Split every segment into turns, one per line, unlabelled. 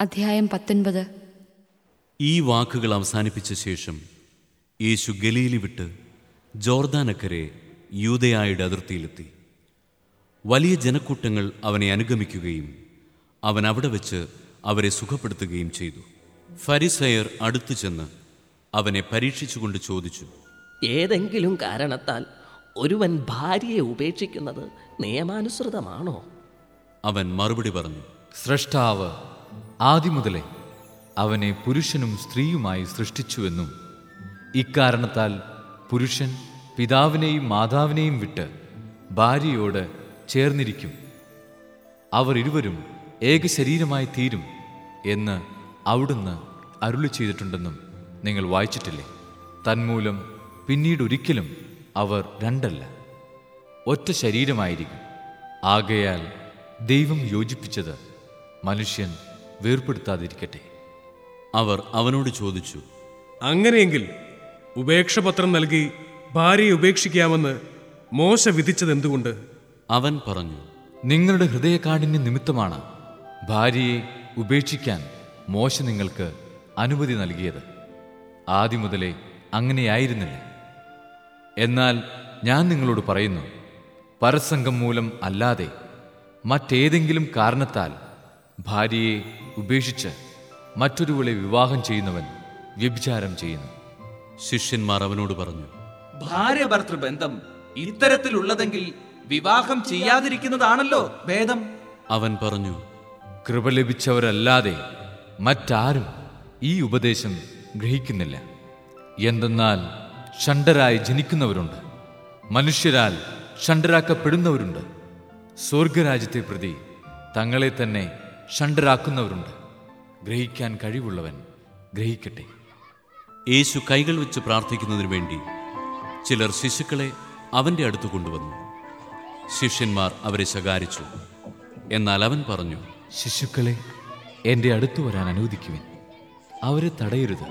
അധ്യായം പത്തൊൻപത്.
ഈ വാക്കുകൾ അവസാനിപ്പിച്ച ശേഷം യേശു ഗലീലി വിട്ട് ജോർദാനക്കരെ യൂതയായുടെ അതിർത്തിയിലെത്തി. വലിയ ജനക്കൂട്ടങ്ങൾ അവനെ അനുഗമിക്കുകയും അവൻ അവിടെ വെച്ച് അവരെ സുഖപ്പെടുത്തുകയും ചെയ്തു. ഫരിസയർ അടുത്തു ചെന്ന് അവനെ പരീക്ഷിച്ചുകൊണ്ട് ചോദിച്ചു
ഏതെങ്കിലും കാരണത്താൽ ഒരുവൻ ഭാര്യയെ ഉപേക്ഷിക്കുന്നത് നിയമാനുസൃതമാണോ?
അവൻ മറുപടി പറഞ്ഞു
സ്രഷ്ടാവ് ആദിമുതലേ അവനെ പുരുഷനും സ്ത്രീയുമായി സൃഷ്ടിച്ചുവെന്നും ഇക്കാരണത്താൽ പുരുഷൻ പിതാവിനെയും മാതാവിനെയും വിട്ട് ഭാര്യയോട് ചേർന്നിരിക്കും. അവർ ഇരുവരും ഏക ശരീരമായി തീരും എന്ന് അവിടുന്ന് അരുളി ചെയ്തിട്ടുണ്ടെന്നും നിങ്ങൾ വായിച്ചിട്ടില്ലേ? തന്മൂലം പിന്നീടൊരിക്കലും അവർ രണ്ടല്ല ഒറ്റ ശരീരമായിരിക്കും. ആകയാൽ ദൈവം യോജിപ്പിച്ചത് മനുഷ്യൻ വേർപ്പെടുത്താതിരിക്കട്ടെ.
അവർ അവനോട് ചോദിച്ചു
അങ്ങനെയെങ്കിൽ ഉപേക്ഷപത്രം നൽകി ഭാര്യയെ ഉപേക്ഷിക്കാമെന്ന് മോശ വിധിച്ചത് എന്തുകൊണ്ട്
അവൻ പറഞ്ഞു
നിങ്ങളുടെ ഹൃദയകാഠിന്യ നിമിത്തമാണ് ഭാര്യയെ ഉപേക്ഷിക്കാൻ മോശ നിങ്ങൾക്ക് അനുമതി നൽകിയത്. ആദ്യം മുതലേ അങ്ങനെയായിരുന്നില്ല. എന്നാൽ ഞാൻ നിങ്ങളോട് പറയുന്നു പരസംഗം മൂലം അല്ലാതെ മറ്റേതെങ്കിലും കാരണത്താൽ ഭാര്യയെ ഉപേക്ഷിച്ച് മറ്റൊരുവളെ വിവാഹം ചെയ്യുന്നവൻ വ്യഭിചാരം ചെയ്യുന്നു.
ശിഷ്യന്മാർ അവനോട് പറഞ്ഞു
ഭാര്യ ഭർത്തൃബന്ധം ഇത്തരത്തിലുള്ളതെങ്കിൽ വിവാഹം ചെയ്യാതിരിക്കുന്നതാണല്ലോ ഭേദം.
അവൻ പറഞ്ഞു
കൃപ ലഭിച്ചവരല്ലാതെ മറ്റാരും ഈ ഉപദേശം ഗ്രഹിക്കുന്നില്ല. എന്തെന്നാൽ ഷണ്ടരായി ജനിക്കുന്നവരുണ്ട് മനുഷ്യരാൽ ഷണ്ടരാക്കപ്പെടുന്നവരുണ്ട് സ്വർഗരാജ്യത്തെ പ്രതി തങ്ങളെ തന്നെ ഷണ്ടരാക്കുന്നവരുണ്ട് ഗ്രഹിക്കാൻ കഴിവുള്ളവൻ ഗ്രഹിക്കട്ടെ.
യേശു കൈകൾ വെച്ച് പ്രാർത്ഥിക്കുന്നതിനു വേണ്ടി ചിലർ ശിശുക്കളെ അവന്റെ അടുത്ത് കൊണ്ടുവന്നു. ശിഷ്യന്മാർ അവരെ ശകാരിച്ചു. എന്നാൽ അവൻ പറഞ്ഞു
ശിശുക്കളെ എന്റെ അടുത്ത് വരാൻ അനുവദിക്കുവിൻ. അവരെ തടയരുത്.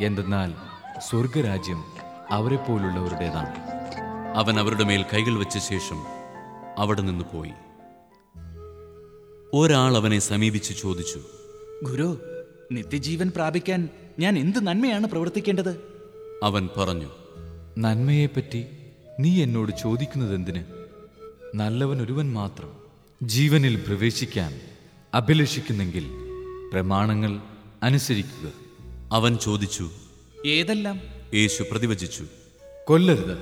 എന്തെന്നാൽ സ്വർഗരാജ്യം അവരെപ്പോലുള്ളവരുടേതാണ്.
അവൻ അവരുടെ മേൽ കൈകൾ വെച്ച ശേഷം അവിടെ നിന്ന് പോയി. ഒരാൾ അവനെ സമീപിച്ച് ചോദിച്ചു
ഗുരു നിത്യജീവൻ പ്രാപിക്കാൻ ഞാൻ എന്ത് നന്മയാണ് പ്രവർത്തിക്കേണ്ടത്?
അവൻ പറഞ്ഞു
നന്മയെപ്പറ്റി നീ എന്നോട് ചോദിക്കുന്നതെന്തിന്? നല്ലവൻ ഒരുവൻ മാത്രം ജീവനിൽ പ്രവേശിക്കാൻ അഭിലഷിക്കുന്നെങ്കിൽ പ്രമാണങ്ങൾ അനുസരിക്കുക.
അവൻ ചോദിച്ചു
ഏതെല്ലാം?
യേശു പ്രതിവചിച്ചു
കൊല്ലരുത്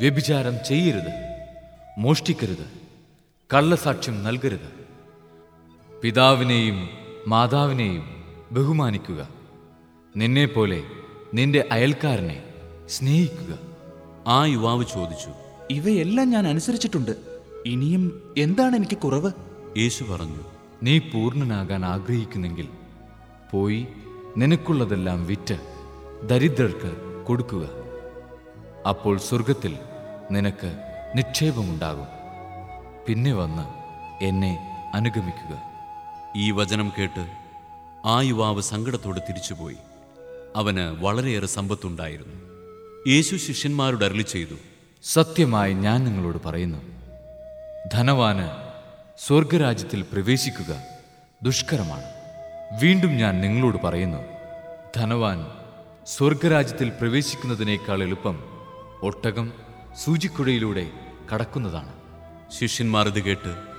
വ്യഭിചാരം ചെയ്യരുത് മോഷ്ടിക്കരുത് കള്ളസാക്ഷ്യം നൽകരുത്. പിതാവിനെയും മാതാവിനെയും ബഹുമാനിക്കുക. നിന്നെപ്പോലെ നിന്റെ അയൽക്കാരനെ സ്നേഹിക്കുക.
ആ യുവാവ് ചോദിച്ചു
ഇവയെല്ലാം ഞാൻ അനുസരിച്ചിട്ടുണ്ട്. ഇനിയും എന്താണ് എനിക്ക് കുറവ്?
യേശു പറഞ്ഞു
നീ പൂർണനാകാൻ ആഗ്രഹിക്കുന്നെങ്കിൽ പോയി നിനക്കുള്ളതെല്ലാം വിറ്റ് ദരിദ്രർക്ക് കൊടുക്കുക. അപ്പോൾ സ്വർഗത്തിൽ നിനക്ക് നിക്ഷേപമുണ്ടാകും. പിന്നെ വന്ന് എന്നെ അനുഗമിക്കുക.
ഈ വചനം കേട്ട് ആ യുവാവ് സങ്കടത്തോടെ തിരിച്ചുപോയി. അവന് വളരെയേറെ സമ്പത്തുണ്ടായിരുന്നു. യേശു ശിഷ്യന്മാരോട് അരളി ചെയ്തു
സത്യമായി ഞാൻ നിങ്ങളോട് പറയുന്നു ധനവാന് സ്വർഗരാജ്യത്തിൽ പ്രവേശിക്കുക ദുഷ്കരമാണ്. വീണ്ടും ഞാൻ നിങ്ങളോട് പറയുന്നു ധനവാൻ സ്വർഗരാജ്യത്തിൽ പ്രവേശിക്കുന്നതിനേക്കാൾ എളുപ്പം ഒട്ടകം സൂചിക്കുഴയിലൂടെ കടക്കുന്നതാണ്.
ശിഷ്യന്മാർ ഇത് കേട്ട്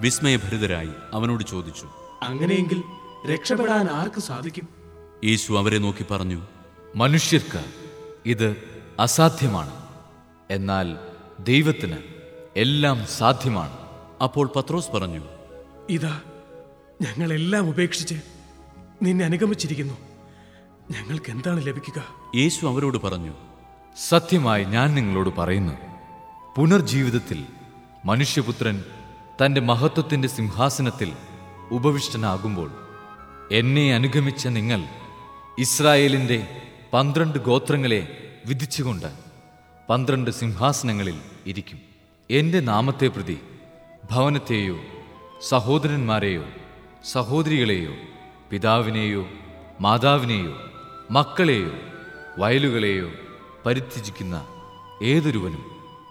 വിസ്മയഭരിതരായി അവനോട് ചോദിച്ചു
അങ്ങനെയെങ്കിൽ രക്ഷപ്പെടാൻ ആർക്ക് സാധിക്കും?
യേശു അവരെ നോക്കി പറഞ്ഞു
മനുഷ്യർക്ക് ഇത് അസാധ്യമാണ് എന്നാൽ ദൈവത്തിന് എല്ലാം സാധ്യമാണ്.
അപ്പോൾ പത്രോസ് പറഞ്ഞു
ഇതാ ഞങ്ങളെല്ലാം ഉപേക്ഷിച്ച് നിന്നെ അനുഗമിച്ചിരിക്കുന്നു. ഞങ്ങൾക്ക് എന്താണ് ലഭിക്കുക?
യേശു അവരോട് പറഞ്ഞു
സത്യമായി ഞാൻ നിങ്ങളോട് പറയുന്നു പുനർജീവിതത്തിൽ മനുഷ്യപുത്രൻ തന്റെ മഹത്വത്തിന്റെ സിംഹാസനത്തിൽ ഉപവിഷ്ടനാകുമ്പോൾ എന്നെ അനുഗമിച്ച നിങ്ങൾ ഇസ്രായേലിന്റെ പന്ത്രണ്ട് ഗോത്രങ്ങളെ വിധിച്ചുകൊണ്ട് പന്ത്രണ്ട് സിംഹാസനങ്ങളിൽ ഇരിക്കും. എന്റെ നാമത്തെ പ്രതി ഭവനത്തെയോ സഹോദരന്മാരെയോ സഹോദരികളെയോ പിതാവിനെയോ മാതാവിനെയോ മക്കളെയോ വയലുകളെയോ പരിത്യജിക്കുന്ന ഏതൊരുവനും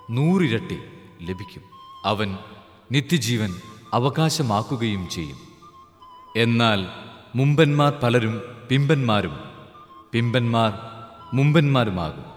നൂറിരട്ടി ലഭിക്കും. അവൻ നിത്യജീവൻ അവകാശമാക്കുകയും ചെയ്യും. എന്നാൽ മുമ്പന്മാർ പലരും പിമ്പന്മാരും പിമ്പന്മാർ മുമ്പന്മാരുമാകും.